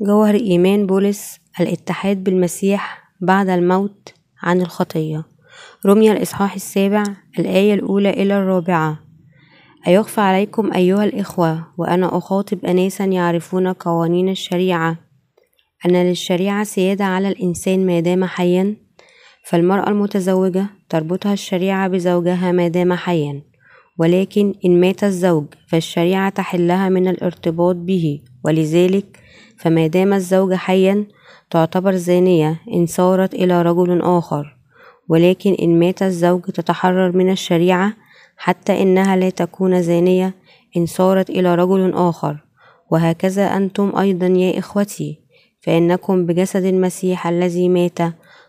جوهر إيمان بولس الاتحاد بالمسيح بعد الموت عن الخطية. رمي الإصحاح السابع الآية الأولى إلى الرابعة. أيخفى عليكم أيها الإخوة وأنا أخاطب أناسا يعرفون قوانين الشريعة. أن للشريعة سيادة على الإنسان ما دام حيا فالمرأة المتزوجة تربطها الشريعة بزوجها ما دام حيا. ولكن إن مات الزوج فالشريعة تحلها من الارتباط به. ولذلك فما دام الزوج حيا تعتبر زانية إن صارت إلى رجل آخر. ولكن إن مات الزوج تتحرر من الشريعة حتى إنها لا تكون زانية إن صارت إلى رجل آخر. وهكذا أنتم أيضا يا إخوتي فإنكم بجسد المسيح الذي مات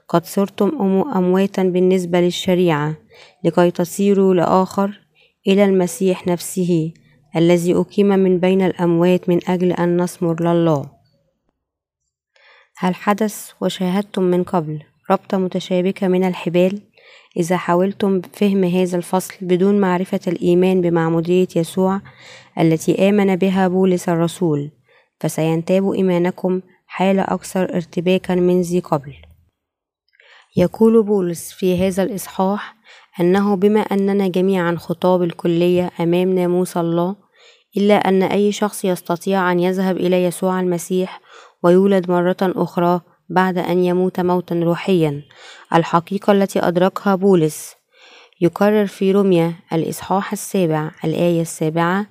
قد صرتم أمواتا بالنسبة للشريعة لكي تصيروا لآخر إلى المسيح نفسه الذي أقيم من بين الأموات من أجل أن نثمر لله. هل حدث وشاهدتم من قبل. ربطة متشابكة من الحبال. إذا حاولتم فهم هذا الفصل بدون معرفة الإيمان بمعمودية يسوع التي آمن بها بولس الرسول فسينتاب إيمانكم حال أكثر ارتباكا من ذي قبل. يقول بولس في هذا الإصحاح أنه بما أننا جميعا خطاب الكلية أمام ناموس الله إلا أن أي شخص يستطيع أن يذهب إلى يسوع المسيح ويولد مرة أخرى بعد أن يموت موتا روحيا. الحقيقة التي أدركها بولس. يكرر في رمية الإصحاح السابع الآية السابعة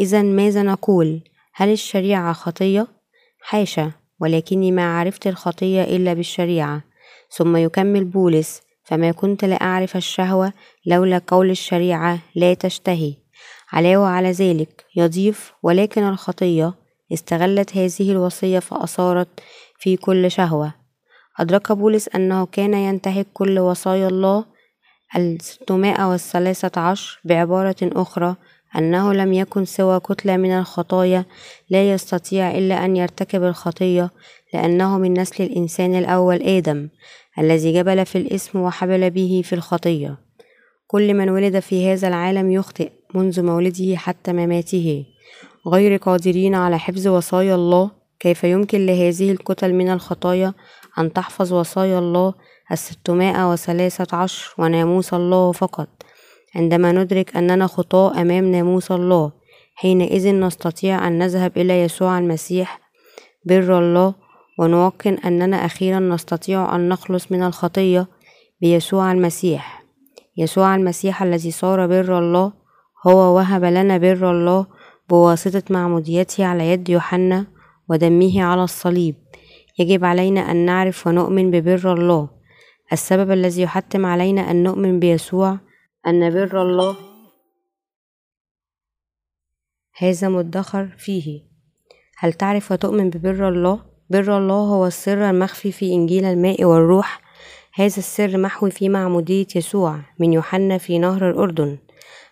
إذا ماذا نقول؟ هل الشريعة خطية؟ حاشا ولكني ما عرفت الخطية إلا بالشريعة. ثم يكمل بولس فما كنت لأعرف الشهوة لولا قول الشريعة لا تشتهي. علاوة على ذلك يضيف ولكن الخطية استغلت هذه الوصية فأثارت في كل شهوة. أدرك بولس أنه كان ينتهك كل وصايا الله الستمائة والثلاثة عشر بعبارة أخرى أنه لم يكن سوى كتلة من الخطايا لا يستطيع إلا أن يرتكب الخطية لأنه من نسل الإنسان الأول آدم الذي جبل في الاسم وحبل به في الخطية. كل من ولد في هذا العالم يخطئ منذ مولده حتى مماته. غير قادرين على حفظ وصايا الله كيف يمكن لهذه الكتل من الخطايا أن تحفظ وصايا الله الستمائة وثلاثة عشر وناموس الله فقط؟ عندما ندرك أننا خطاة أمام ناموس الله حينئذ نستطيع أن نذهب إلى يسوع المسيح بر الله ونوقن أننا أخيرا نستطيع أن نخلص من الخطية بيسوع المسيح. يسوع المسيح الذي صار بر الله هو وهب لنا بر الله بواسطة معموديته على يد يوحنا ودمه على الصليب. يجب علينا أن نعرف ونؤمن ببر الله. السبب الذي يحتم علينا أن نؤمن بيسوع أن بر الله هذا مدخر فيه. هل تعرف وتؤمن ببر الله؟ بر الله هو السر المخفي في إنجيل الماء والروح. هذا السر محوي في معمودية يسوع من يوحنا في نهر الأردن.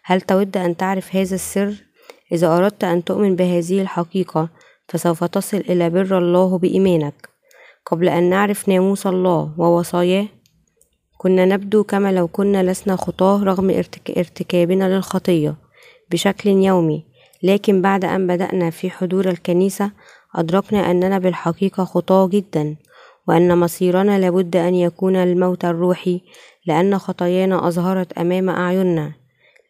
هل تود أن تعرف هذا السر؟ إذا أردت أن تؤمن بهذه الحقيقة فسوف تصل إلى بر الله بإيمانك. قبل أن نعرف ناموس الله ووصاياه كنا نبدو كما لو كنا لسنا خطاه رغم ارتكابنا للخطية بشكل يومي. لكن بعد أن بدأنا في حضور الكنيسة أدركنا أننا بالحقيقة خطاة جدا وأن مصيرنا لابد أن يكون الموت الروحي لأن خطايانا أظهرت أمام أعيننا.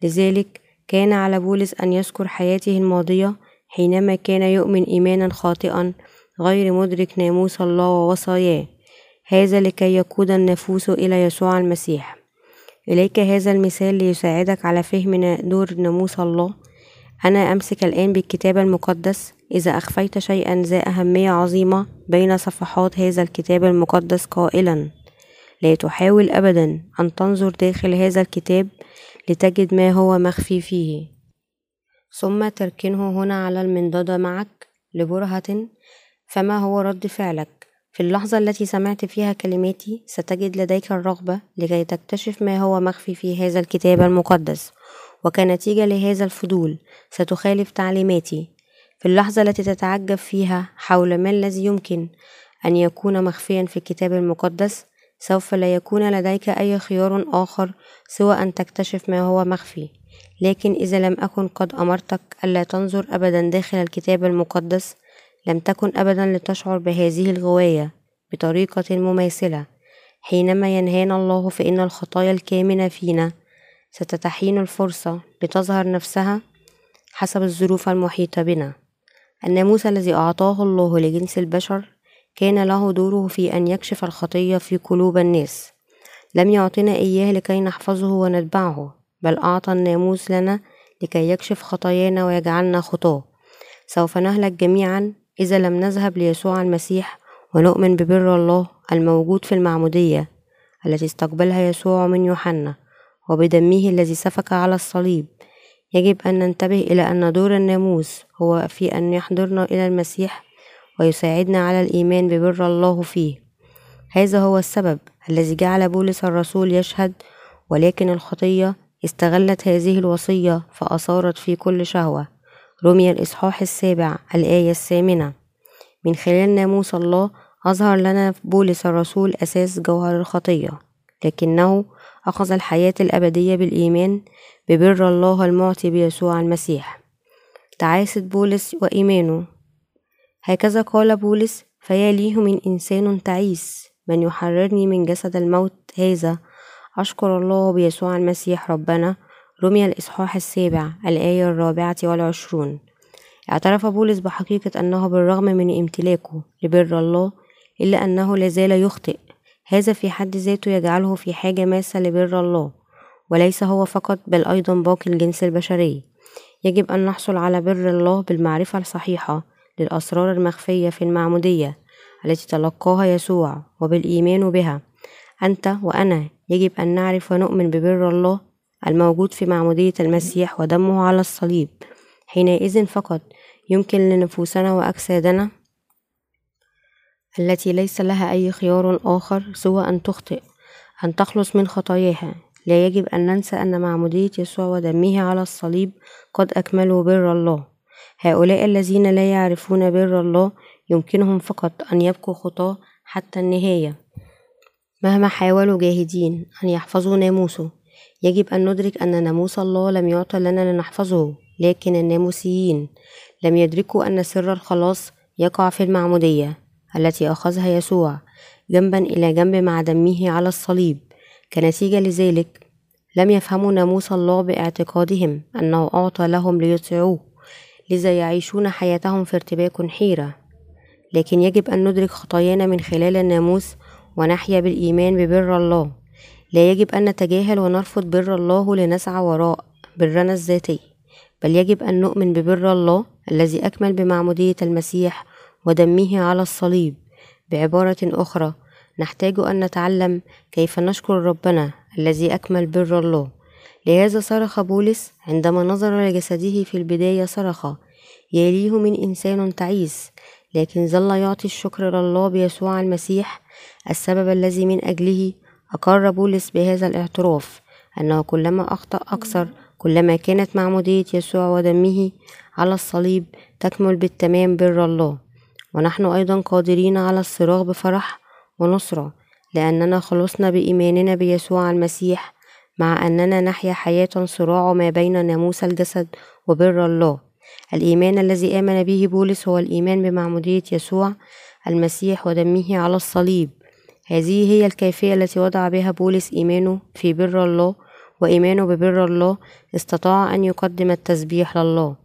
لذلك كان على بولس أن يذكر حياته الماضية حينما كان يؤمن إيمانا خاطئا غير مدرك ناموس الله ووصاياه. هذا لكي يقود النفوس إلى يسوع المسيح. إليك هذا المثال ليساعدك على فهم دور ناموس الله. أنا أمسك الآن بالكتاب المقدس. إذا أخفيت شيئا ذا أهمية عظيمة بين صفحات هذا الكتاب المقدس قائلا لا تحاول أبدا أن تنظر داخل هذا الكتاب لتجد ما هو مخفي فيه. ثم تركنه هنا على المنضدة معك لبرهة. فما هو رد فعلك؟ في اللحظة التي سمعت فيها كلماتي ستجد لديك الرغبة لكي تكتشف ما هو مخفي في هذا الكتاب المقدس. وكنتيجة لهذا الفضول ستخالف تعليماتي. في اللحظة التي تتعجب فيها حول ما الذي يمكن أن يكون مخفيا في الكتاب المقدس سوف لا يكون لديك أي خيار آخر سوى أن تكتشف ما هو مخفي. لكن إذا لم أكن قد أمرتك ألا تنظر أبدا داخل الكتاب المقدس لم تكن أبدا لتشعر بهذه الغواية بطريقة مماثلة. حينما ينهانا الله فإن الخطايا الكامنة فينا ستتحين الفرصة لتظهر نفسها حسب الظروف المحيطة بنا. الناموس الذي أعطاه الله لجنس البشر كان له دوره في أن يكشف الخطية في قلوب الناس. لم يعطنا إياه لكي نحفظه ونتبعه بل أعطى الناموس لنا لكي يكشف خطايانا ويجعلنا خطاة. سوف نهلك جميعا إذا لم نذهب ليسوع المسيح ونؤمن ببر الله الموجود في المعمودية التي استقبلها يسوع من يوحنا وبدمه الذي سفك على الصليب. يجب أن ننتبه إلى أن دور الناموس هو في أن يحضرنا إلى المسيح ويساعدنا على الإيمان ببر الله فيه. هذا هو السبب الذي جعل بولس الرسول يشهد ولكن الخطية استغلت هذه الوصية فأثارت في كل شهوة. رمي الإصحاح السابع الآية الثامنة. من خلال ناموس الله أظهر لنا بولس الرسول أساس جوهر الخطية لكنه أخذ الحياة الأبدية بالإيمان ببر الله المعطي بيسوع المسيح. تعاسة بولس وإيمانه. هكذا قال بولس فيا ليه من إنسان تعيس؟ من يحررني من جسد الموت هذا؟ أشكر الله بيسوع المسيح ربنا. رمي الإصحاح السابع الآية الرابعة والعشرون. اعترف بولس بحقيقة أنه بالرغم من امتلاكه لبر الله إلا أنه لازال يخطئ. هذا في حد ذاته يجعله في حاجة ماسة لبر الله وليس هو فقط بل أيضا باقي الجنس البشري. يجب أن نحصل على بر الله بالمعرفة الصحيحة. للأسرار المخفية في المعمودية التي تلقاها يسوع وبالإيمان بها. أنت وأنا يجب أن نعرف ونؤمن ببر الله الموجود في معمودية المسيح ودمه على الصليب. حينئذ فقط يمكن لنفوسنا وأجسادنا التي ليس لها أي خيار آخر سوى أن تخطئ أن تخلص من خطاياها. لا يجب أن ننسى أن معمودية يسوع ودمه على الصليب قد أكملوا بر الله. هؤلاء الذين لا يعرفون بر الله يمكنهم فقط أن يبقوا خطاة حتى النهاية. مهما حاولوا جاهدين أن يحفظوا ناموسه يجب أن ندرك أن ناموس الله لم يعطى لنا لنحفظه لكن الناموسيين لم يدركوا أن سر الخلاص يقع في المعمودية التي أخذها يسوع جنبا إلى جنب مع دمه على الصليب. كنتيجة لذلك لم يفهموا ناموس الله باعتقادهم أنه أعطى لهم ليطيعوه. لذا يعيشون حياتهم في ارتباك حيرة. لكن يجب أن ندرك خطايانا من خلال الناموس ونحيا بالإيمان ببر الله. لا يجب أن نتجاهل ونرفض بر الله لنسعى وراء برنا الذاتي بل يجب أن نؤمن ببر الله الذي أكمل بمعمودية المسيح ودمه على الصليب. بعبارة أخرى نحتاج أن نتعلم كيف نشكر ربنا الذي أكمل بر الله. لهذا صرخ بولس عندما نظر لجسده في البداية صرخ يليه من إنسان تعيس لكن ظل يعطي الشكر لله بيسوع المسيح السبب الذي من أجله أقر بولس بهذا الاعتراف أنه كلما أخطأ أكثر كلما كانت معمودية يسوع ودمه على الصليب تكمل بالتمام بر الله. ونحن أيضا قادرين على الصراخ بفرح ونصرة لأننا خلصنا بإيماننا بيسوع المسيح مع أننا نحيا حياة صراع ما بين ناموس الجسد وبر الله. الإيمان الذي آمن به بولس هو الإيمان بمعمودية يسوع المسيح ودمه على الصليب. هذه هي الكيفية التي وضع بها بولس إيمانه في بر الله وإيمانه ببر الله استطاع أن يقدم التسبيح لله.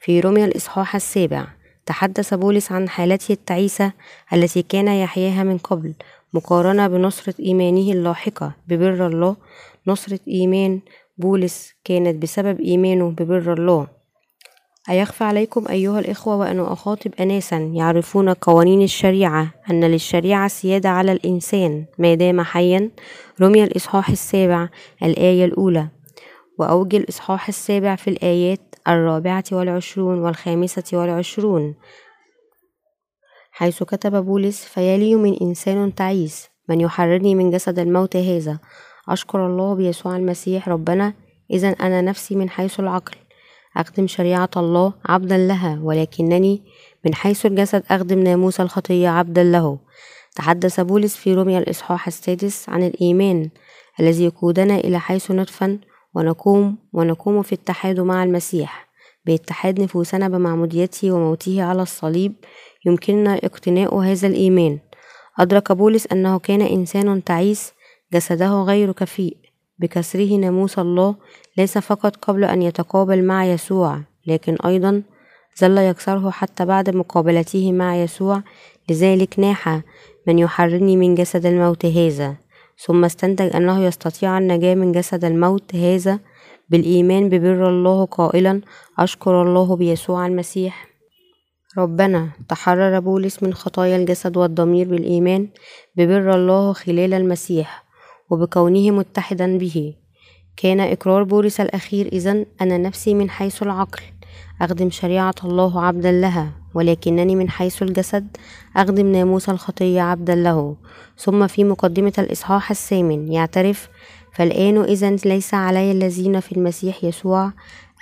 في روميا الإصحاح السابع تحدث بولس عن حالته التعيسة التي كان يحياها من قبل مقارنة بنصرة إيمانه اللاحقة ببر الله. نصرة إيمان بولس كانت بسبب إيمانه ببر الله. أيخفى عليكم أيها الإخوة وأنا أخاطب أناسا يعرفون قوانين الشريعة أن للشريعة سيادة على الإنسان ما دام حيا. رمي الإصحاح السابع الآية الأولى. وأوجه الإصحاح السابع في الآيات الرابعة والعشرون والخامسة والعشرون. حيث كتب بولس فيلي من إنسان تعيس من يحررني من جسد الموت هذا. أشكر الله بيسوع المسيح ربنا إذا أنا نفسي من حيث العقل. أخدم شريعة الله عبدا لها ولكنني من حيث الجسد أخدم ناموس الخطية عبدا له. تحدث بولس في روميا الإصحاح السادس عن الإيمان الذي يقودنا إلى حيث ندفن ونقوم ونقوم في اتحاد مع المسيح باتحاد نفوسنا بمعموديته وموته على الصليب يمكننا اقتناء هذا الإيمان. أدرك بولس أنه كان إنسان تعيس جسده غير كفيء. بكسره ناموس الله ليس فقط قبل أن يتقابل مع يسوع لكن أيضا ظل يكسره حتى بعد مقابلته مع يسوع. لذلك ناح من يحررني من جسد الموت هذا؟ ثم استنتج أنه يستطيع النجاة من جسد الموت هذا بالإيمان ببر الله قائلا أشكر الله بيسوع المسيح. ربنا تحرر بولس من خطايا الجسد والضمير بالإيمان ببر الله خلال المسيح وبكونه متحدا به. كان إقرار بولس الأخير إذن أن نفسي من حيث العقل أخدم شريعة الله عبدا لها ولكنني من حيث الجسد أخدم ناموس الخطية عبدا له. ثم في مقدمة الإصحاح الثامن يعترف فالآن إذا ليس علي الذين في المسيح يسوع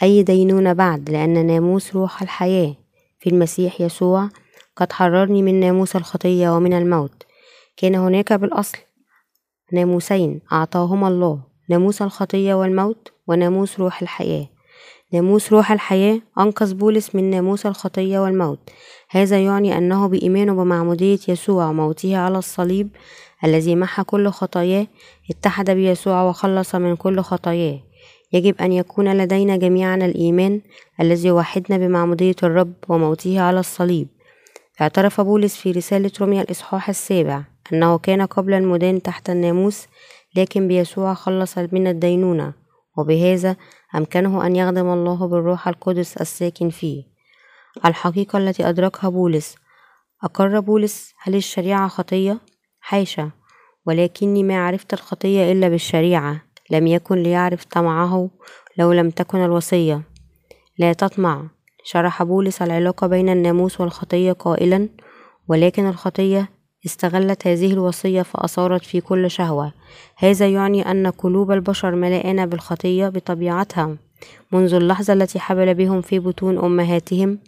أي دينونة بعد لأن ناموس روح الحياة في المسيح يسوع قد حررني من ناموس الخطية ومن الموت. كان هناك بالأصل ناموسين أعطاهما الله ناموس الخطية والموت وناموس روح الحياة. ناموس روح الحياة أنقذ بولس من ناموس الخطية والموت. هذا يعني أنه بإيمانه بمعمودية يسوع وموته على الصليب الذي محى كل خطاياه اتحد بيسوع وخلص من كل خطاياه. يجب أن يكون لدينا جميعا الإيمان الذي وحدنا بمعمودية الرب وموته على الصليب. اعترف بولس في رسالة روميا الإصحاح السابع أنه كان قبل المدان تحت الناموس لكن بيسوع خلص من الدينونة وبهذا أمكنه أن يخدم الله بالروح القدس الساكن فيه. الحقيقة التي أدركها بولس أقر بولس هل الشريعة خطية؟ حاشا ولكني ما عرفت الخطية إلا بالشريعة. لم يكن ليعرف طمعه لو لم تكن الوصية. لا تطمع شرح بولس العلاقة بين الناموس والخطية قائلا ولكن الخطية استغلت هذه الوصية فأثارت في كل شهوة. هذا يعني أن قلوب البشر ملائنة بالخطية بطبيعتها. منذ اللحظة التي حبل بهم في بطون أمهاتهم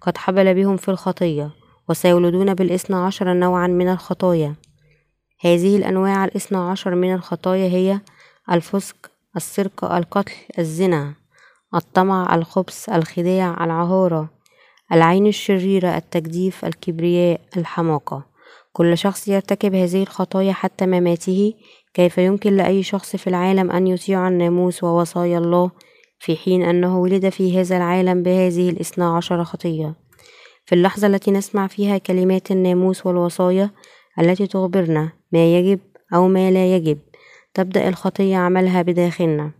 قد حبل بهم في الخطية وسيولدون بالإثنى عشر نوعا من الخطايا. هذه الأنواع الإثنى عشر من الخطايا هي الفسق السرقة القتل الزنا الطمع الخبث الخداع العهارة العين الشريرة التجديف الكبرياء الحماقة. كل شخص يرتكب هذه الخطايا حتى مماته. كيف يمكن لأي شخص في العالم أن يطيع الناموس ووصايا الله في حين أنه ولد في هذا العالم بهذه الاثنى عشر خطية؟ في اللحظة التي نسمع فيها كلمات الناموس والوصايا التي تخبرنا ما يجب أو ما لا يجب تبدأ الخطية عملها بداخلنا.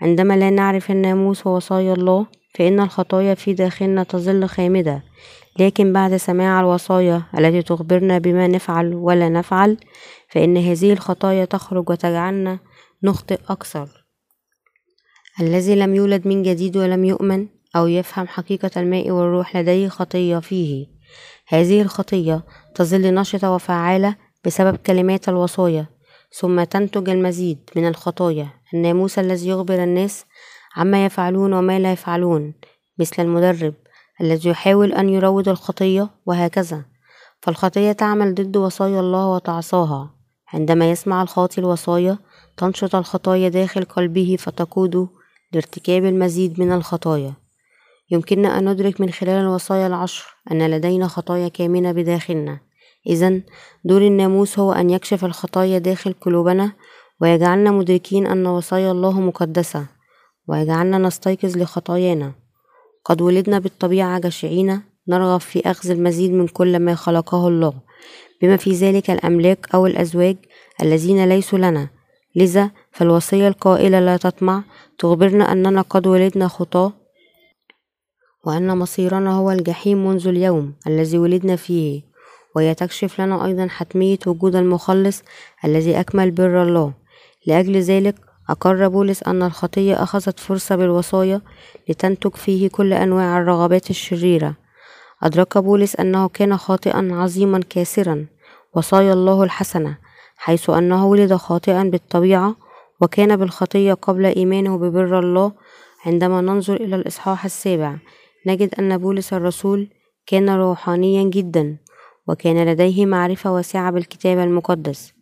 عندما لا نعرف الناموس ووصايا الله فإن الخطايا في داخلنا تظل خامدة. لكن بعد سماع الوصايا التي تخبرنا بما نفعل ولا نفعل فإن هذه الخطايا تخرج وتجعلنا نخطئ أكثر. الذي لم يولد من جديد ولم يؤمن أو يفهم حقيقة الماء والروح لديه خطية فيه. هذه الخطية تظل نشطة وفعالة بسبب كلمات الوصايا. ثم تنتج المزيد من الخطايا. الناموس الذي يخبر الناس عما يفعلون وما لا يفعلون مثل المدرب الذي يحاول أن يروض الخطية وهكذا. فالخطية تعمل ضد وصايا الله وتعصاها. عندما يسمع الخاطي الوصايا تنشط الخطايا داخل قلبه فتقوده لارتكاب المزيد من الخطايا. يمكننا أن ندرك من خلال الوصايا العشر أن لدينا خطايا كامنة بداخلنا. إذا دور الناموس هو أن يكشف الخطايا داخل قلوبنا ويجعلنا مدركين أن وصايا الله مقدسة ويجعلنا نستيقظ لخطايانا. قد ولدنا بالطبيعة جشعين نرغب في أخذ المزيد من كل ما خلقه الله. بما في ذلك الأملاك أو الأزواج الذين ليسوا لنا. لذا فالوصية القائلة لا تطمع تخبرنا أننا قد ولدنا خطاة وأن مصيرنا هو الجحيم منذ اليوم الذي ولدنا فيه. وهي تكشف لنا أيضا حتمية وجود المخلص الذي أكمل بر الله. لأجل ذلك أقر بولس أن الخطية أخذت فرصة بالوصايا لتنتج فيه كل أنواع الرغبات الشريرة. أدرك بولس أنه كان خاطئا عظيما كاسرا وصايا الله الحسنة حيث أنه ولد خاطئا بالطبيعة وكان بالخطية قبل إيمانه ببر الله. عندما ننظر إلى الإصحاح السابع نجد أن بولس الرسول كان روحانيا جدا. وكان لديه معرفة واسعة بالكتاب المقدس.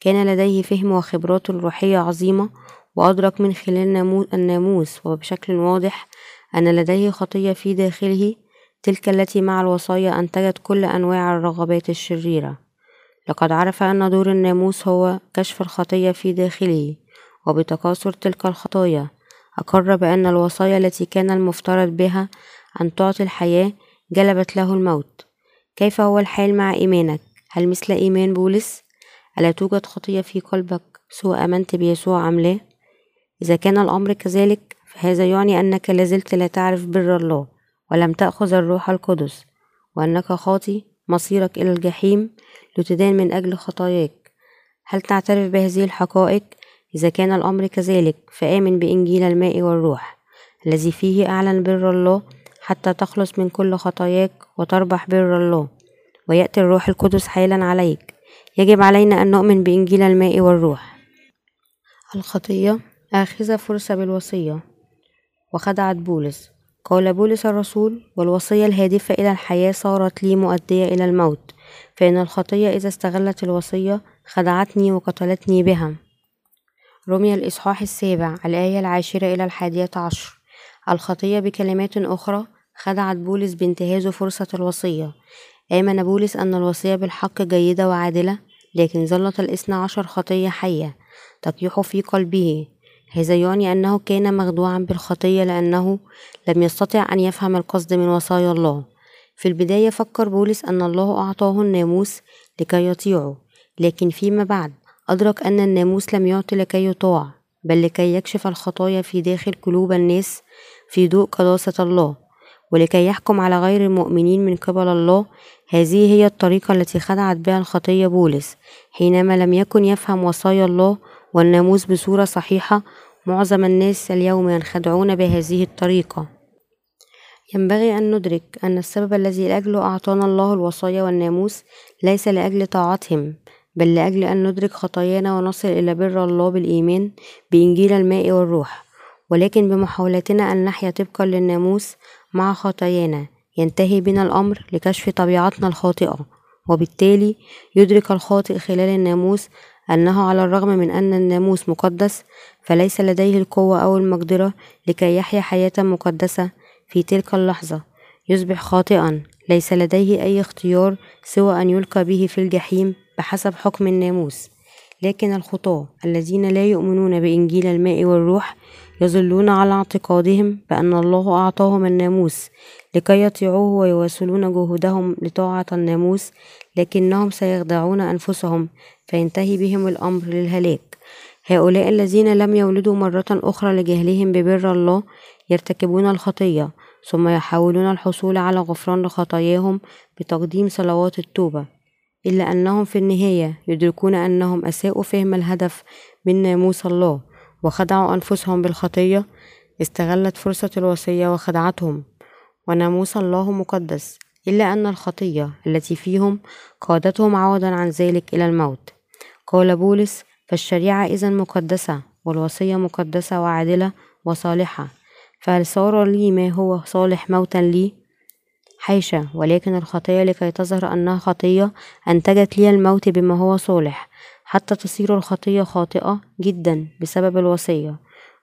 كان لديه فهم وخبرات روحية عظيمة وأدرك من خلال الناموس. وبشكل واضح أن لديه خطية في داخله تلك التي مع الوصايا أنتجت كل أنواع الرغبات الشريرة. لقد عرف أن دور الناموس هو كشف الخطية في داخله وبتكاثر تلك الخطايا. أقر بأن الوصايا التي كان المفترض بها أن تعطي الحياة جلبت له الموت. كيف هو الحال مع إيمانك؟ هل مثل إيمان بولس؟ ألا توجد خطية في قلبك سواء آمنت بيسوع أم لا؟ إذا كان الأمر كذلك فهذا يعني أنك لازلت لا تعرف بر الله ولم تأخذ الروح القدس وأنك خاطي مصيرك إلى الجحيم لتدان من أجل خطاياك هل تعترف بهذه الحقائق؟ إذا كان الأمر كذلك فآمن بإنجيل الماء والروح الذي فيه أعلن بر الله حتى تخلص من كل خطاياك وتربح بر الله ويأتي الروح القدس حالا عليك. يجب علينا أن نؤمن بإنجيل الماء والروح. الخطية آخذة فرصة بالوصية. وخدعت بولس. قال بولس الرسول والوصية الهادفة إلى الحياة صارت لي مؤدية إلى الموت فإن الخطية إذا استغلت الوصية خدعتني وقتلتني بها. رمي الإصحاح السابع الآية العاشرة إلى الحادية عشر. الخطية بكلمات أخرى خدعت بولس بانتهاز فرصة الوصية. آمن بولس أن الوصية بالحق جيدة وعادلة لكن ظلت الاثنى عشر خطية حية تطيح في قلبه. هذا يعني أنه كان مخدوعا بالخطية لأنه لم يستطع أن يفهم القصد من وصايا الله. في البداية فكر بولس أن الله أعطاه الناموس لكي يطيعه لكن فيما بعد أدرك أن الناموس لم يعط لكي يطاع بل لكي يكشف الخطايا في داخل قلوب الناس في ضوء قداسة الله ولكي يحكم على غير المؤمنين من قبل الله هذه هي الطريقة التي خدعت بها الخطية بولس حينما لم يكن يفهم وصايا الله والناموس بصورة صحيحة معظم الناس اليوم ينخدعون بهذه الطريقة. ينبغي أن ندرك أن السبب الذي لأجله أعطانا الله الوصايا والناموس ليس لأجل طاعتهم بل لأجل أن ندرك خطايانا ونصل إلى بر الله بالإيمان بإنجيل الماء والروح. ولكن بمحاولتنا أن نحيا طبقا للناموس مع خطايانا ينتهي بنا الأمر لكشف طبيعتنا الخاطئة وبالتالي يدرك الخاطئ خلال الناموس أنه على الرغم من أن الناموس مقدس فليس لديه القوة أو المقدرة لكي يحيا حياة مقدسة في تلك اللحظة. يصبح خاطئا ليس لديه أي اختيار سوى أن يلقى به في الجحيم بحسب حكم الناموس. لكن الخطاة الذين لا يؤمنون بإنجيل الماء والروح يظلون على اعتقادهم بأن الله أعطاهم الناموس لكي يطيعوه ويواصلون جهودهم لطاعة الناموس لكنهم سيخدعون أنفسهم فينتهي بهم الأمر للهلاك. هؤلاء الذين لم يولدوا مرة أخرى لجهلهم ببر الله يرتكبون الخطية ثم يحاولون الحصول على غفران لخطاياهم بتقديم صلوات التوبة إلا أنهم في النهاية يدركون أنهم أساءوا فهم الهدف من ناموس الله. وخدعوا أنفسهم بالخطية استغلت فرصة الوصية وخدعتهم وناموس الله مقدس إلا أن الخطية التي فيهم قادتهم عوضا عن ذلك إلى الموت. قال بولس فالشريعة إذا مقدسة والوصية مقدسة وعادلة وصالحة فهل صار لي ما هو صالح موتا لي؟ حيشة ولكن الخطية لكي تظهر أنها خطية أنتجت لي الموت بما هو صالح حتى تصير الخطية خاطئة جدا بسبب الوصية.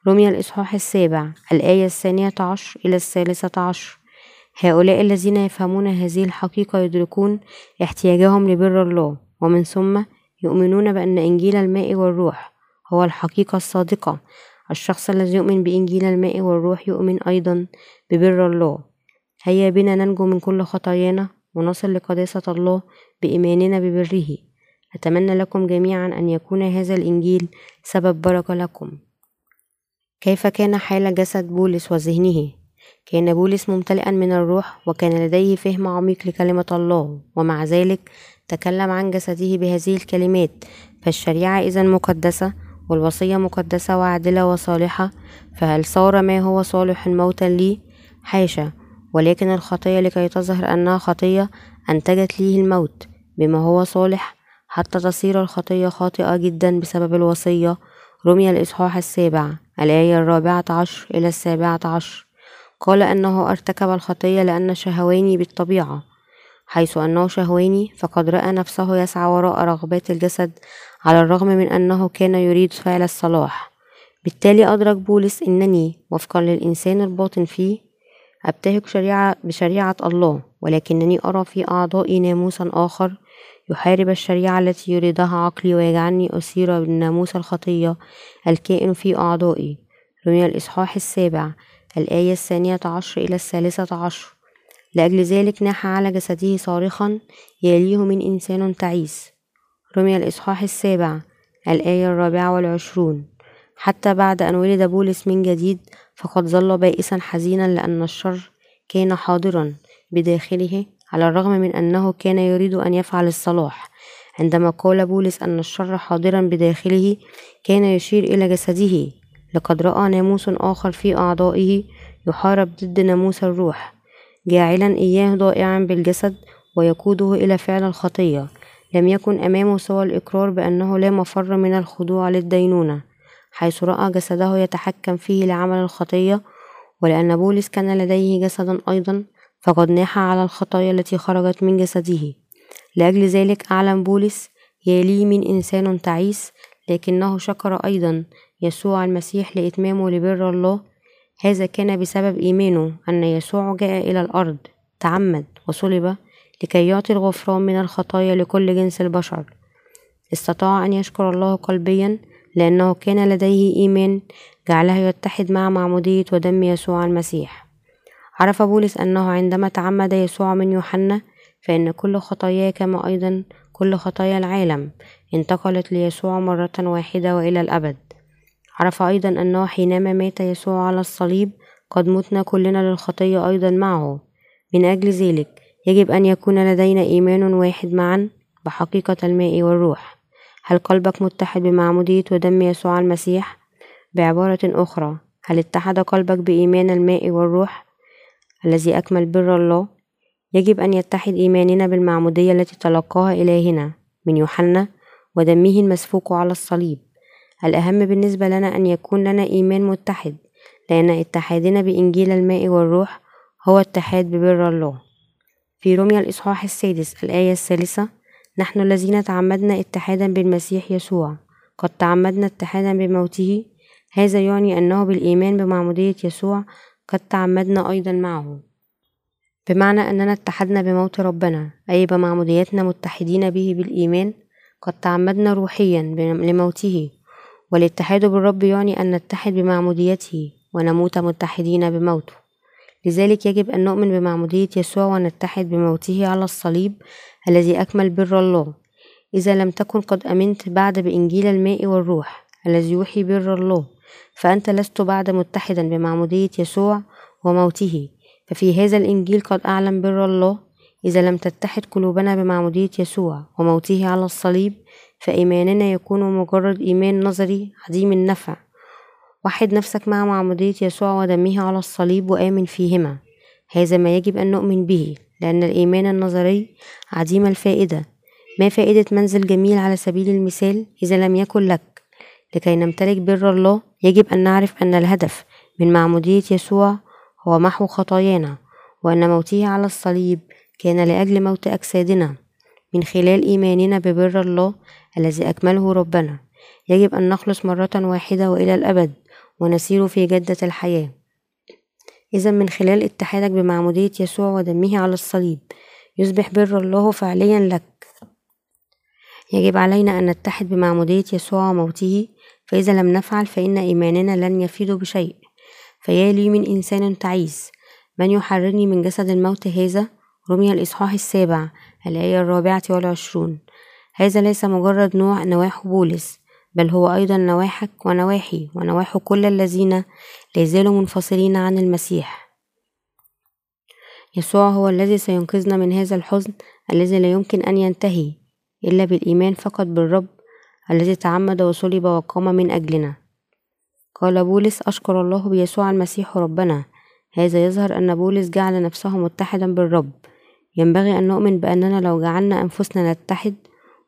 رمي الإصحاح السابع الآية الثانية عشر إلى الثالثة عشر. هؤلاء الذين يفهمون هذه الحقيقة يدركون احتياجهم لبر الله ومن ثم يؤمنون بأن إنجيل الماء والروح هو الحقيقة الصادقة. الشخص الذي يؤمن بإنجيل الماء والروح يؤمن أيضا ببر الله. هيا بنا ننجو من كل خطايانا ونصل لقداسة الله بإيماننا ببره. أتمنى لكم جميعا أن يكون هذا الإنجيل سبب بركة لكم. كيف كان حال جسد بولس وذهنه؟ كان بولس ممتلئا من الروح وكان لديه فهم عميق لكلمة الله ومع ذلك تكلم عن جسده بهذه الكلمات فالشريعة إذا مقدسة والوصية مقدسة وعادلة وصالحة فهل صار ما هو صالح موتا لي؟ حاشا. ولكن الخطية لكي تظهر أنها خطية أنتجت ليه الموت بما هو صالح حتى تصير الخطية خاطئة جدا بسبب الوصية. رمي الإصحاح السابع الآية الرابعة عشر إلى السابعة عشر. قال أنه ارتكب الخطية لأن شهواني بالطبيعة حيث أنه شهواني فقد رأى نفسه يسعى وراء رغبات الجسد على الرغم من أنه كان يريد فعل الصلاح. بالتالي أدرك بولس أنني وفقا للإنسان الباطن فيه أبتهج شريعة بشريعة الله ولكنني أرى في أعضائي ناموسا آخر يحارب الشريعة التي يريدها عقلي ويجعلني أسير بالناموس الخطية الكائن في أعضائي. رمي الإصحاح السابع الآية الثانية عشر إلى الثالثة عشر. لأجل ذلك ناح على جسده صارخا يليه من إنسان تعيس. رمي الإصحاح السابع الآية الرابعة والعشرون. حتى بعد أن ولد بولس من جديد فقد ظل بائسا حزينا لأن الشر كان حاضرا بداخله. على الرغم من أنه كان يريد أن يفعل الصلاح عندما قال بولس أن الشر حاضرا بداخله كان يشير إلى جسده. لقد رأى ناموس آخر في أعضائه يحارب ضد ناموس الروح جاعلا إياه ضائعا بالجسد ويقوده إلى فعل الخطية. لم يكن أمامه سوى الإقرار بأنه لا مفر من الخضوع للدينونة حيث رأى جسده يتحكم فيه لعمل الخطية ولأن بولس كان لديه جسدا أيضا فقد ناح على الخطايا التي خرجت من جسده. لأجل ذلك أعلم بولس يا لي من إنسان تعيس لكنه شكر أيضا يسوع المسيح لإتمامه لبر الله. هذا كان بسبب إيمانه أن يسوع جاء إلى الأرض. تعمد وصلب لكي يعطي الغفران من الخطايا لكل جنس البشر. استطاع أن يشكر الله قلبيا لأنه كان لديه إيمان جعله يتحد مع معمودية ودم يسوع المسيح. عرف بولس أنه عندما تعمد يسوع من يوحنا فإن كل خطاياه كما أيضا كل خطايا العالم انتقلت ليسوع مرة واحدة وإلى الأبد. عرف أيضا أنه حينما مات يسوع على الصليب قد متنا كلنا للخطية أيضا معه. من أجل ذلك يجب أن يكون لدينا إيمان واحد معا بحقيقة الماء والروح. هل قلبك متحد بمعمودية ودم يسوع المسيح؟ بعبارة أخرى هل اتحد قلبك بإيمان الماء والروح؟ الذي أكمل بر الله؟ يجب أن يتحد إيماننا بالمعمودية التي تلقاها إلهنا من يوحنا ودمه المسفوك على الصليب الأهم بالنسبة لنا أن يكون لنا إيمان متحد لأن اتحادنا بإنجيل الماء والروح هو اتحاد ببر الله في روميا الإصحاح السادس الآية الثالثة نحن الذين تعمدنا اتحادا بالمسيح يسوع قد تعمدنا اتحادا بموته هذا يعني أنه بالإيمان بمعمودية يسوع قد تعمدنا أيضا معه. بمعنى أننا اتحدنا بموت ربنا أي بمعموديتنا متحدين به بالإيمان قد تعمدنا روحيا لموته. والاتحاد بالرب يعني أن نتحد بمعموديته ونموت متحدين بموته. لذلك يجب أن نؤمن بمعمودية يسوع ونتحد بموته على الصليب الذي أكمل بر الله. إذا لم تكن قد أمنت بعد بإنجيل الماء والروح الذي يوحي بر الله. فأنت لست بعد متحدا بمعمودية يسوع وموته. ففي هذا الإنجيل قد أعلم بر الله إذا لم تتحد قلوبنا بمعمودية يسوع وموته على الصليب فإيماننا يكون مجرد إيمان نظري عديم النفع. وحد نفسك مع معمودية يسوع ودمه على الصليب وآمن فيهما. هذا ما يجب أن نؤمن به لأن الإيمان النظري عديم الفائدة. ما فائدة منزل جميل على سبيل المثال إذا لم يكن لك؟ لكي نمتلك بر الله يجب أن نعرف أن الهدف من معمودية يسوع هو محو خطايانا وأن موته على الصليب كان لأجل موت أجسادنا. من خلال إيماننا ببر الله الذي أكمله ربنا يجب أن نخلص مرة واحدة وإلى الأبد ونسير في جدة الحياة. إذا من خلال اتحادك بمعمودية يسوع ودمه على الصليب يصبح بر الله فعليا لك. يجب علينا أن نتحد بمعمودية يسوع وموته فإذا لم نفعل فإن إيماننا لن يفيد بشيء. فيا لي من إنسان تعيس. من يحررني من جسد الموت هذا؟ رمي الإصحاح السابع الآية الرابعة والعشرون. هذا ليس مجرد نوع نواح بولس بل هو أيضا نواحك ونواحي ونواح كل الذين لازالوا منفصلين عن المسيح. يسوع هو الذي سينقذنا من هذا الحزن الذي لا يمكن أن ينتهي إلا بالإيمان فقط بالرب الذي تعمد وصلب وقام من أجلنا. قال بولس أشكر الله بيسوع المسيح ربنا. هذا يظهر أن بولس جعل نفسه متحدا بالرب. ينبغي أن نؤمن بأننا لو جعلنا أنفسنا نتحد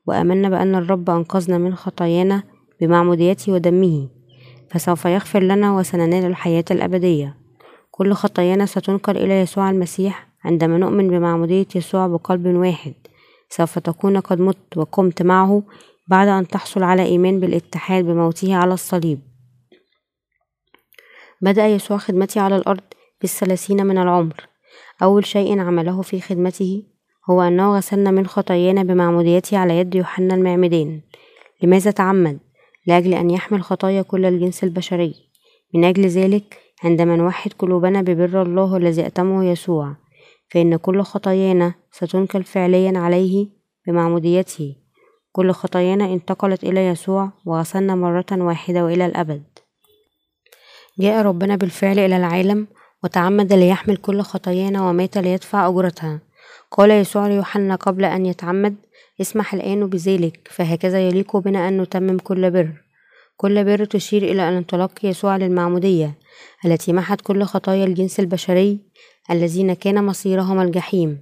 وآمنا بأن الرب أنقذنا من خطايانا بمعموديته ودمه فسوف يغفر لنا وسننال الحياة الأبدية. كل خطايانا ستنقل إلى يسوع المسيح عندما نؤمن بمعمودية يسوع بقلب واحد. سوف تكون قد مت وقمت معه بعد أن تحصل على إيمان بالاتحاد بموته على الصليب. بدأ يسوع خدمتي على الأرض بالثلاثين من العمر. أول شيء عمله في خدمته هو أنه غسلنا من خطايانا بمعموديته على يد يوحنا المعمدان. لماذا تعمد؟ لأجل أن يحمل خطايا كل الجنس البشري. من أجل ذلك عندما نوحد قلوبنا ببر الله الذي أتمه يسوع فإن كل خطايانا ستنقل فعليا عليه بمعموديته. كل خطايانا انتقلت إلى يسوع وغسلنا مرة واحدة وإلى الأبد. جاء ربنا بالفعل إلى العالم وتعمد ليحمل كل خطايانا ومات ليدفع أجرتها. قال يسوع ليوحنا قبل أن يتعمد اسمح الآن بذلك فهكذا يليق بنا أن نتمم كل بر. كل بر تشير إلى الانطلاق يسوع للمعمودية التي محت كل خطايا الجنس البشري الذين كان مصيرهم الجحيم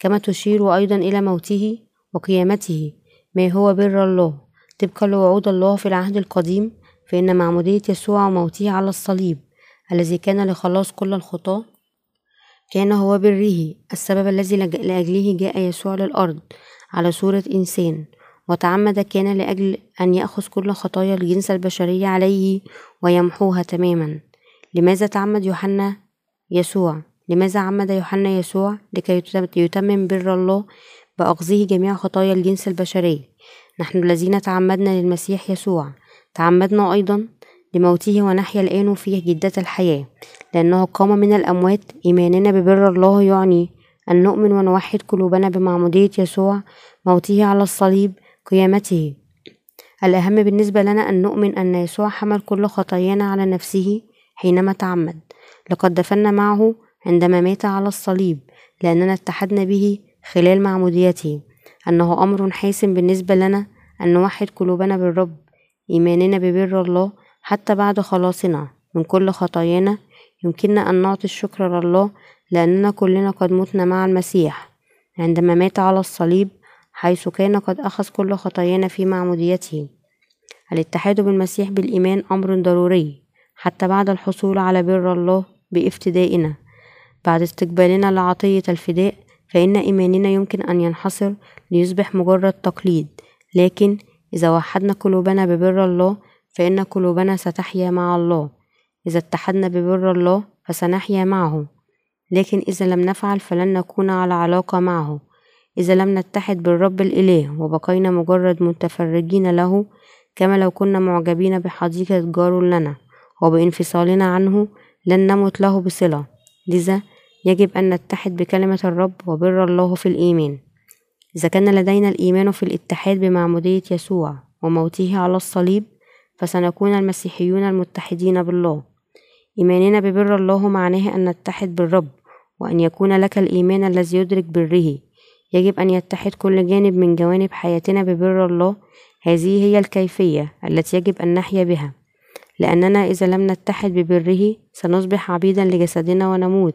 كما تشير أيضا إلى موته وقيامته ما هو بر الله. طبقا لوعود الله في العهد القديم فإن معمودية يسوع وموته على الصليب الذي كان لخلاص كل الخطاة كان هو بره. السبب الذي لأجله جاء يسوع للأرض على صورة إنسان وتعمد كان لأجل أن يأخذ كل خطايا الجنس البشرية عليه ويمحوها تماما. لماذا تعمد يوحنا يسوع؟ لماذا عمد يوحنا يسوع؟ لكي يتمم بر الله بأخذه جميع خطايا الجنس البشري. نحن الذين تعمدنا للمسيح يسوع. تعمدنا أيضا لموته ونحيا الآن فيه جدة الحياة. لأنه قام من الأموات إيماننا ببر الله يعني أن نؤمن ونوحد قلوبنا بمعمودية يسوع موته على الصليب قيامته. الأهم بالنسبة لنا أن نؤمن أن يسوع حمل كل خطايانا على نفسه حينما تعمد. لقد دفنا معه عندما مات على الصليب لأننا اتحدنا به خلال معموديته. أنه أمر حاسم بالنسبة لنا أن نوحد قلوبنا بالرب إيماننا ببر الله حتى بعد خلاصنا من كل خطايانا. يمكننا أن نعطي الشكر لله لأننا كلنا قد متنا مع المسيح. عندما مات على الصليب حيث كان قد أخذ كل خطايانا في معموديته. الاتحاد بالمسيح بالإيمان أمر ضروري حتى بعد الحصول على بر الله بإفتدائنا. بعد استقبالنا لعطية الفداء فإن إيماننا يمكن أن ينحصر ليصبح مجرد تقليد. لكن إذا وحدنا قلوبنا ببر الله فإن قلوبنا ستحيا مع الله. إذا اتحدنا ببر الله فسنحيا معه. لكن إذا لم نفعل فلن نكون على علاقة معه. إذا لم نتحد بالرب الإله وبقينا مجرد متفرجين له كما لو كنا معجبين بحديقة جار لنا وبانفصالنا عنه لن نمت له بصلة. لذا يجب أن نتحد بكلمة الرب وبر الله في الإيمان. إذا كان لدينا الإيمان في الاتحاد بمعمودية يسوع وموته على الصليب فسنكون المسيحيون المتحدين بالله. إيماننا ببر الله معناه أن نتحد بالرب وأن يكون لك الإيمان الذي يدرك بره. يجب أن يتحد كل جانب من جوانب حياتنا ببر الله. هذه هي الكيفية التي يجب أن نحيا بها. لأننا إذا لم نتحد ببره سنصبح عبيدا لجسدنا ونموت.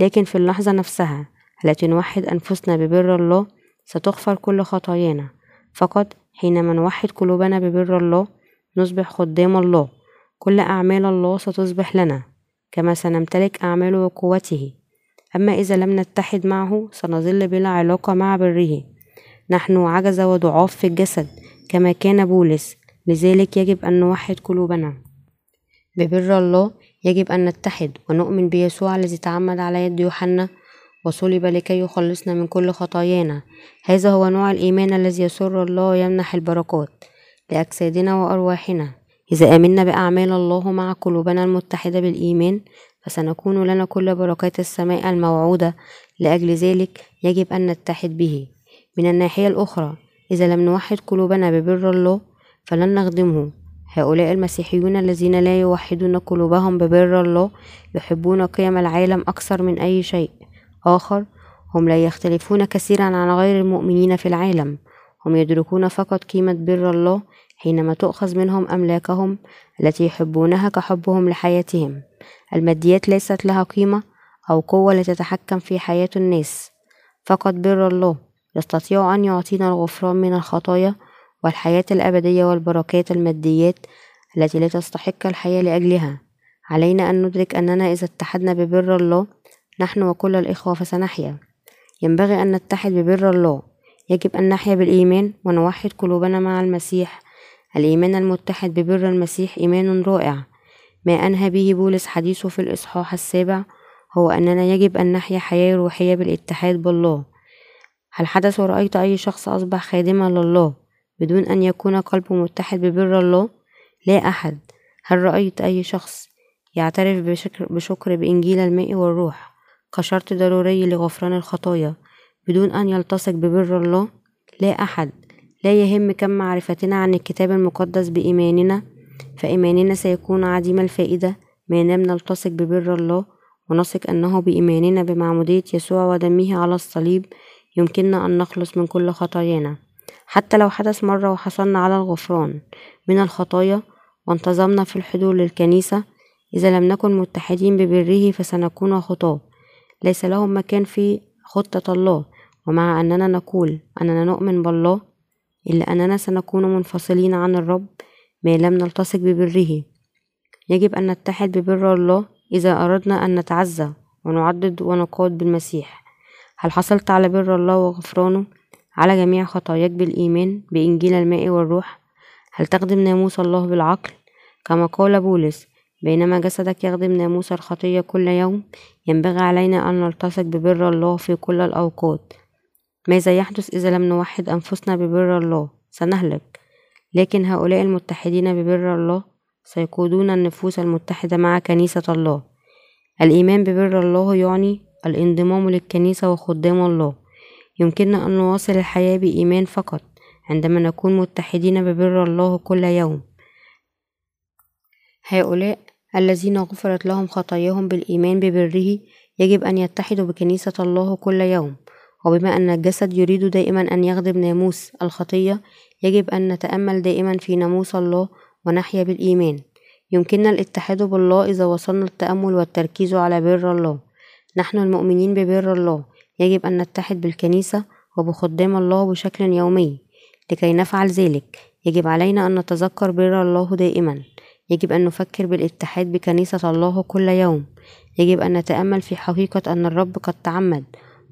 لكن في اللحظة نفسها التي نوحد أنفسنا ببر الله ستغفر كل خطايانا. فقط حينما نوحد قلوبنا ببر الله نصبح خدام الله. كل أعمال الله ستصبح لنا كما سنمتلك أعماله وقوته أما إذا لم نتحد معه سنظل بلا علاقة مع بره نحن عجز وضعاف في الجسد كما كان بولس. لذلك يجب أن نوحد قلوبنا. ببر الله يجب أن نتحد ونؤمن بيسوع الذي تعمد على يد يوحنا وصلب لكي يخلصنا من كل خطايانا. هذا هو نوع الإيمان الذي يسر الله ويمنح البركات لأجسادنا وأرواحنا. إذا آمنا بأعمال الله مع قلوبنا المتحدة بالإيمان فسنكون لنا كل بركات السماء الموعودة. لأجل ذلك يجب أن نتحد به. من الناحية الأخرى إذا لم نوحد قلوبنا ببر الله فلن نخدمه. هؤلاء المسيحيون الذين لا يوحدون قلوبهم ببر الله يحبون قيم العالم أكثر من أي شيء. آخر هم لا يختلفون كثيرا عن غير المؤمنين في العالم. هم يدركون فقط قيمة بر الله حينما تؤخذ منهم أملاكهم التي يحبونها كحبهم لحياتهم. الماديات ليست لها قيمة أو قوة لتتحكم في حياة الناس. فقط بر الله يستطيع أن يعطينا الغفران من الخطايا والحياة الأبدية والبركات الماديات التي لا تستحق الحياة لأجلها. علينا أن ندرك أننا إذا اتحدنا ببر الله نحن وكل الإخوة فسنحيا. ينبغي أن نتحد ببر الله. يجب أن نحيا بالإيمان ونوحد قلوبنا مع المسيح. الإيمان المتحد ببر المسيح إيمان رائع. ما أنهى به بولس حديثه في الإصحاح السابع هو أننا يجب أن نحيا حياة روحية بالاتحاد بالله. هل حدث ورأيت أي شخص أصبح خادما لله؟ بدون أن يكون قلبه متحد ببر الله؟ لا أحد هل رأيت أي شخص يعترف بشكر, بشكر بإنجيل الماء والروح كشرط ضروري لغفران الخطايا بدون أن يلتصق ببر الله؟ لا أحد لا يهم كم معرفتنا عن الكتاب المقدس بإيماننا فإيماننا سيكون عديم الفائدة ما لم نلتصق ببر الله ونثق أنه بإيماننا بمعمودية يسوع ودمه على الصليب يمكننا أن نخلص من كل خطايانا حتى لو حدث مرة وحصلنا على الغفران من الخطايا وانتظمنا في الحضور للكنيسة إذا لم نكن متحدين ببره فسنكون خطاة ليس لهم مكان في خطة الله ومع أننا نقول أننا نؤمن بالله إلا أننا سنكون منفصلين عن الرب ما لم نلتصق ببره. يجب أن نتحد ببر الله إذا أردنا أن نتعزى ونعدد ونقاد بالمسيح. هل حصلت على بر الله وغفرانه؟ على جميع خطاياك بالإيمان بإنجيل الماء والروح. هل تخدم ناموس الله بالعقل؟ كما قال بولس بينما جسدك يخدم ناموس الخطية كل يوم ينبغي علينا أن نلتصق ببر الله في كل الأوقات. ماذا يحدث إذا لم نوحد أنفسنا ببر الله؟ سنهلك. لكن هؤلاء المتحدين ببر الله سيقودون النفوس المتحدة مع كنيسة الله. الإيمان ببر الله يعني الانضمام للكنيسة وخدام الله. يمكننا أن نواصل الحياة بإيمان فقط عندما نكون متحدين ببر الله كل يوم. هؤلاء الذين غفرت لهم خطاياهم بالإيمان ببره يجب أن يتحدوا بكنيسة الله كل يوم. وبما أن الجسد يريد دائما أن يخدم ناموس الخطية يجب أن نتأمل دائما في ناموس الله ونحيا بالإيمان. يمكننا الاتحاد بالله إذا وصلنا التأمل والتركيز على بر الله. نحن المؤمنين ببر الله. يجب أن نتحد بالكنيسة وبخدام الله بشكل يومي لكي نفعل ذلك. يجب علينا أن نتذكر بر الله دائما. يجب أن نفكر بالاتحاد بكنيسة الله كل يوم. يجب أن نتأمل في حقيقة أن الرب قد تعمد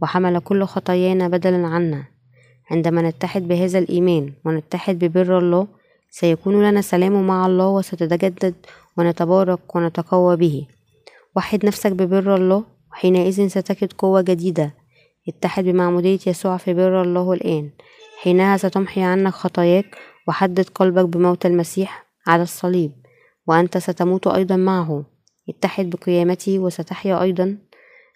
وحمل كل خطايانا بدلا عنا. عندما نتحد بهذا الإيمان ونتحد ببر الله سيكون لنا سلام مع الله وستتجدد ونتبارك ونتقوى به. وحد نفسك ببر الله وحينئذ ستجد قوة جديدة. اتحد بمعمودية يسوع في بر الله الآن. حينها ستمحي عنك خطاياك وحدد قلبك بموت المسيح على الصليب وأنت ستموت أيضا معه. اتحد بقيامته وستحيا أيضا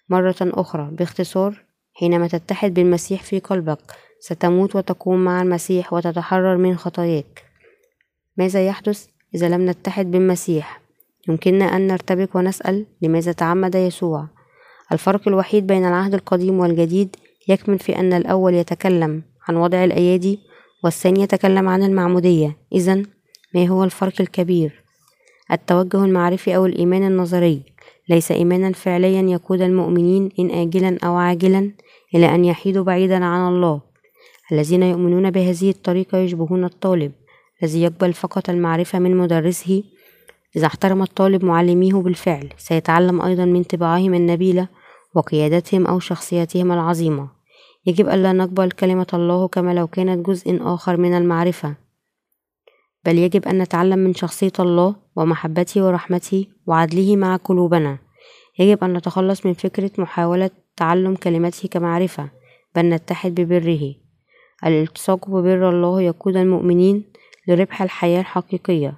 مرة أخرى. باختصار حينما تتحد بالمسيح في قلبك ستموت وتقوم مع المسيح وتتحرر من خطاياك. ماذا يحدث إذا لم نتحد بالمسيح؟ يمكننا أن نرتبك ونسأل لماذا تعمد يسوع؟ الفرق الوحيد بين العهد القديم والجديد يكمن في أن الأول يتكلم عن وضع الأيادي والثاني يتكلم عن المعمودية. إذا ما هو الفرق الكبير؟ التوجه المعرفي أو الإيمان النظري. ليس إيمانا فعليا يقود المؤمنين إن آجلا أو عاجلا إلى أن يحيدوا بعيدا عن الله. الذين يؤمنون بهذه الطريقة يشبهون الطالب الذي يقبل فقط المعرفة من مدرسه إذا احترم الطالب معلميه بالفعل سيتعلم أيضا من طباعهم النبيلة وقيادتهم أو شخصيتهم العظيمة. يجب ألا نقبل كلمة الله كما لو كانت جزء آخر من المعرفة. بل يجب أن نتعلم من شخصية الله ومحبته ورحمته وعدله مع قلوبنا. يجب أن نتخلص من فكرة محاولة تعلم كلمته كمعرفة بل نتحد ببره. الالتصاق ببر الله يقود المؤمنين لربح الحياة الحقيقية.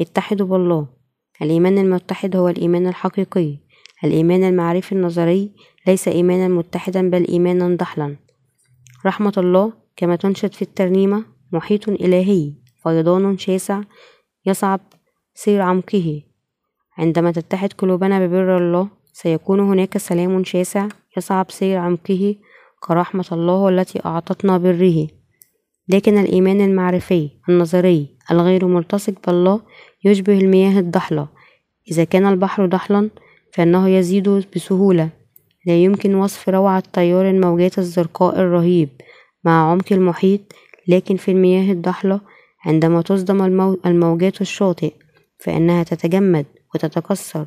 اتحدوا بالله. الإيمان المتحد هو الإيمان الحقيقي. الإيمان المعرفي النظري ليس إيمانا متحدا بل إيمانا ضحلا. رحمة الله كما تنشد في الترنيمة محيط إلهي فيضان شاسع يصعب سير عمقه. عندما تتحد قلوبنا ببر الله سيكون هناك سلام شاسع يصعب سير عمقه كرحمة الله التي أعطتنا بره. لكن الإيمان المعرفي النظري الغير ملتصق بالله يشبه المياه الضحلة. إذا كان البحر ضحلا فإنه يزيد بسهولة. لا يمكن وصف روعة تيار الموجات الزرقاء الرهيب مع عمق المحيط لكن في المياه الضحلة عندما تصدم الموجات الشاطئ فإنها تتجمد وتتكسر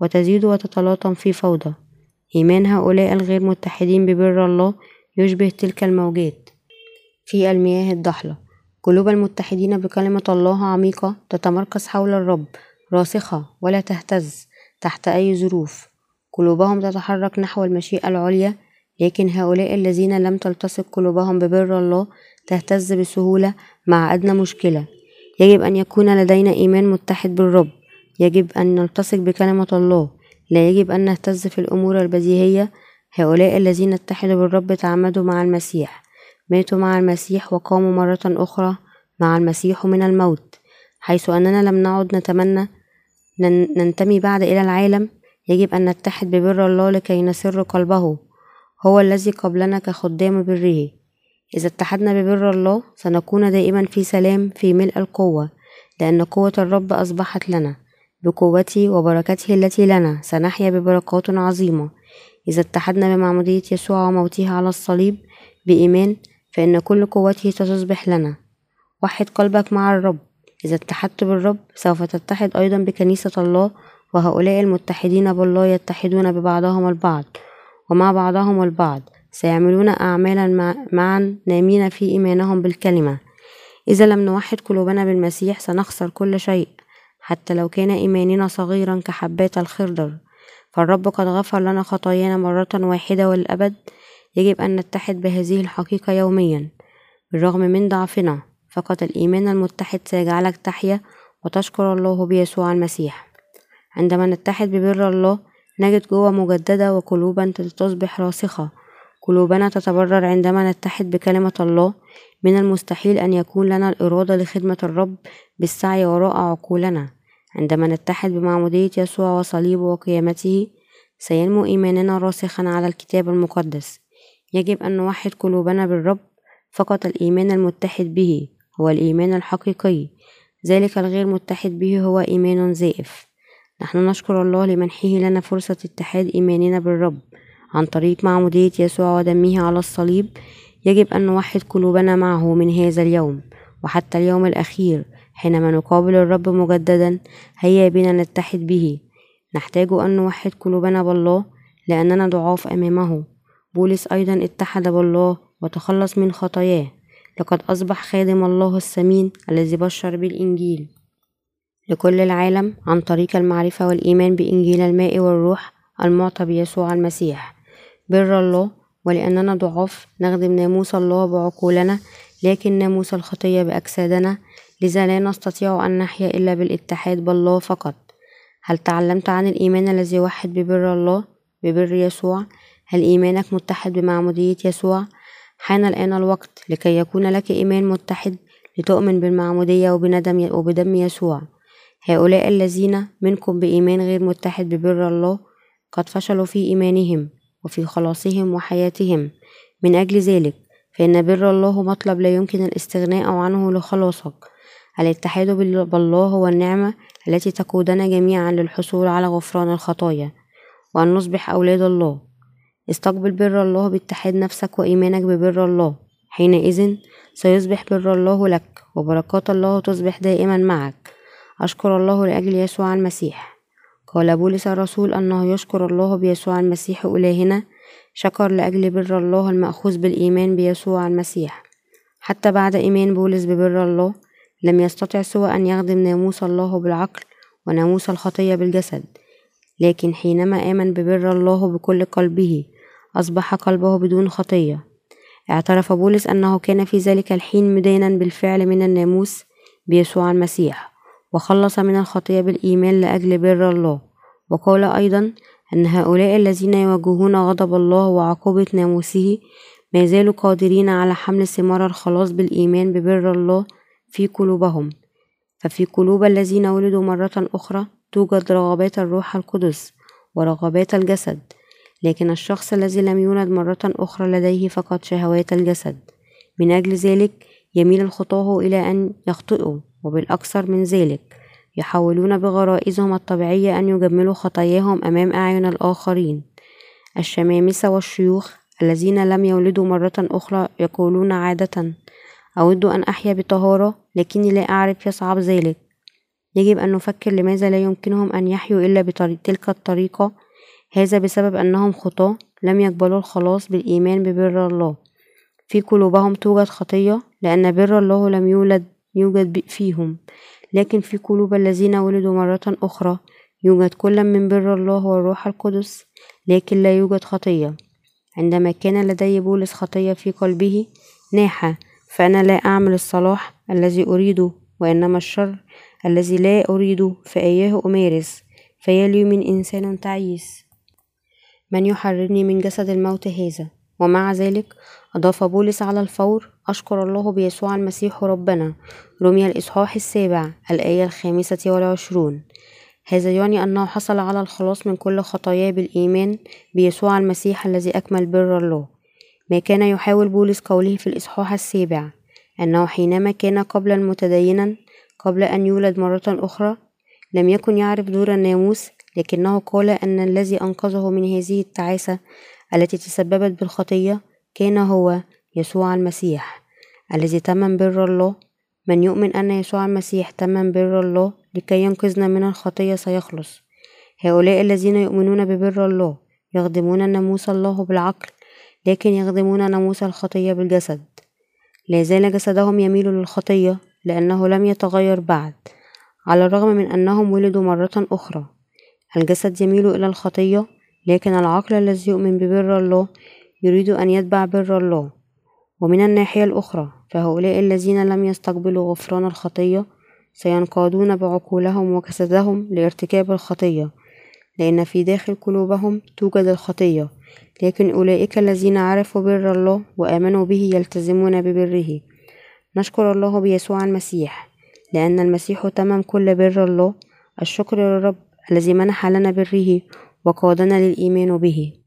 وتزيد وتتلاطم في فوضى. إيمان هؤلاء الغير متحدين ببر الله يشبه تلك الموجات في المياه الضحلة. قلوب المتحدين بكلمة الله عميقة تتمركز حول الرب راسخة ولا تهتز تحت أي ظروف. قلوبهم تتحرك نحو المشيئة العليا لكن هؤلاء الذين لم تلتصق قلوبهم ببر الله تهتز بسهولة مع أدنى مشكلة. يجب أن يكون لدينا إيمان متحد بالرب. يجب أن نلتصق بكلمة الله. لا يجب أن نهتز في الأمور البديهية هؤلاء الذين اتحدوا بالرب تعمدوا مع المسيح. ماتوا مع المسيح وقاموا مرة أخرى مع المسيح من الموت حيث أننا لم نعد نتمنى ننتمي بعد إلى العالم يجب أن نتحد ببر الله لكي نسر قلبه هو الذي قبلنا كخدام بره إذا اتحدنا ببر الله سنكون دائما في سلام في ملء القوة لأن قوة الرب أصبحت لنا. بقوته وبركته التي لنا سنحيا ببركات عظيمة. إذا اتحدنا بمعمودية يسوع وموته على الصليب بإيمان فإن كل قوته ستصبح لنا. وحد قلبك مع الرب. إذا اتحدت بالرب سوف تتحد أيضا بكنيسة الله وهؤلاء المتحدين بالله يتحدون ببعضهم البعض. ومع بعضهم البعض. سيعملون أعمالا معا نامين في إيمانهم بالكلمة. إذا لم نوحد قلوبنا بالمسيح سنخسر كل شيء. حتى لو كان إيماننا صغيرا كحبات الخردر فالرب قد غفر لنا خطايانا مرة واحدة والأبد. يجب أن نتحد بهذه الحقيقة يوميا. بالرغم من ضعفنا فقط الإيمان المتحد سيجعلك تحيا وتشكر الله بيسوع المسيح. عندما نتحد ببر الله نجد جوه مجددة وقلوبا تصبح راسخة قلوبنا تتبرر عندما نتحد بكلمة الله. من المستحيل أن يكون لنا الإرادة لخدمة الرب بالسعي وراء عقولنا. عندما نتحد بمعمودية يسوع وصليبه وقيامته سينمو إيماننا راسخا على الكتاب المقدس. يجب أن نوحد قلوبنا بالرب فقط الإيمان المتحد به هو الإيمان الحقيقي. ذلك الغير متحد به هو إيمان زائف. نحن نشكر الله لمنحه لنا فرصة اتحاد إيماننا بالرب. عن طريق معمودية يسوع ودمه على الصليب يجب أن نوحد قلوبنا معه من هذا اليوم وحتى اليوم الأخير حينما نقابل الرب مجددا هيا بنا نتحد به. نحتاج أن نوحد قلوبنا بالله لأننا ضعاف أمامه. بولس أيضا اتحد بالله وتخلص من خطاياه. لقد أصبح خادم الله السمين الذي بشر بالإنجيل. لكل العالم عن طريق المعرفة والإيمان بإنجيل الماء والروح المعطى بيسوع المسيح. بر الله ولأننا ضعاف نخدم ناموس الله بعقولنا لكن ناموس الخطية بأجسادنا لذا لا نستطيع أن نحيا إلا بالاتحاد بالله فقط. هل تعلمت عن الإيمان الذي يوحد ببر الله ببر يسوع؟ هل إيمانك متحد بمعمودية يسوع؟ حان الآن الوقت لكي يكون لك إيمان متحد لتؤمن بالمعمودية وبندم وبدم يسوع. هؤلاء الذين منكم بإيمان غير متحد ببر الله قد فشلوا في إيمانهم وفي خلاصهم وحياتهم. من أجل ذلك فإن بر الله مطلب لا يمكن الاستغناء عنه لخلاصك. الاتحاد بالله هو النعمة التي تقودنا جميعا للحصول على غفران الخطايا. وأن نصبح أولاد الله. استقبل بر الله باتحاد نفسك وإيمانك ببر الله. حينئذ سيصبح بر الله لك وبركات الله تصبح دائما معك. أشكر الله لأجل يسوع المسيح. قال بولس الرسول أنه يشكر الله بيسوع المسيح إلهنا. شكر لأجل بر الله المأخوذ بالإيمان بيسوع المسيح. حتى بعد إيمان بولس ببر الله لم يستطع سوى أن يخدم ناموس الله بالعقل وناموس الخطية بالجسد لكن حينما آمن ببر الله بكل قلبه أصبح قلبه بدون خطية. اعترف بولس أنه كان في ذلك الحين مدينا بالفعل من الناموس بيسوع المسيح وخلص من الخطية بالإيمان لأجل بر الله. وقال أيضا أن هؤلاء الذين يواجهون غضب الله وعقوبة ناموسه ما زالوا قادرين على حمل ثمار الخلاص بالإيمان ببر الله في قلوبهم. ففي قلوب الذين ولدوا مرة أخرى توجد رغبات الروح القدس ورغبات الجسد. لكن الشخص الذي لم يولد مرة أخرى لديه فقط شهوات الجسد. من أجل ذلك يميل الخطاه إلى أن يخطئوا وبالأكثر من ذلك يحاولون بغرائزهم الطبيعية أن يجملوا خطاياهم أمام أعين الآخرين. الشمامسة والشيوخ الذين لم يولدوا مرة أخرى يقولون عادة أود أن أحيا بطهارة لكني لا أعرف يصعب ذلك. يجب أن نفكر لماذا لا يمكنهم أن يحيوا إلا بتلك الطريقة هذا بسبب أنهم خطاة لم يقبلوا الخلاص بالإيمان ببر الله. في قلوبهم توجد خطية لأن بر الله لم يولد يوجد فيهم. لكن في قلوب الذين ولدوا مرة أخرى يوجد كل من بر الله والروح القدس لكن لا يوجد خطية. عندما كان لدي بولس خطية في قلبه ناحى فأنا لا أعمل الصلاح الذي أريده وإنما الشر الذي لا أريده فإياه أمارس فيلي من إنسان تعيس. من يحررني من جسد الموت هذا. ومع ذلك أضاف بولس على الفور أشكر الله بيسوع المسيح ربنا. رمي الإصحاح السابع الآية الخامسة والعشرون. هذا يعني أنه حصل على الخلاص من كل خطاياه بالإيمان بيسوع المسيح الذي أكمل بر الله. ما كان يحاول بولس قوله في الإصحاح السابع أنه حينما كان قبلا متدينا قبل أن يولد مرة أخرى لم يكن يعرف دور الناموس لكنه قال أن الذي أنقذه من هذه التعاسة التي تسببت بالخطية كان هو يسوع المسيح الذي تمم بر الله. من يؤمن أن يسوع المسيح تمم بر الله لكي ينقذنا من الخطية سيخلص. هؤلاء الذين يؤمنون ببر الله يخدمون ناموس الله بالعقل لكن يخدمون ناموس الخطية بالجسد. لا زال جسدهم يميل للخطية لأنه لم يتغير بعد على الرغم من أنهم ولدوا مرة أخرى. الجسد يميل إلى الخطية لكن العقل الذي يؤمن ببر الله يريد أن يتبع بر الله. ومن الناحية الأخرى فهؤلاء الذين لم يستقبلوا غفران الخطية سينقادون بعقولهم وجسدهم لارتكاب الخطية لأن في داخل قلوبهم توجد الخطية. لكن أولئك الذين عرفوا بر الله وآمنوا به يلتزمون ببره. نشكر الله بيسوع المسيح لأن المسيح تمم كل بر الله. الشكر للرب الذي منح لنا بره وقادنا للإيمان به.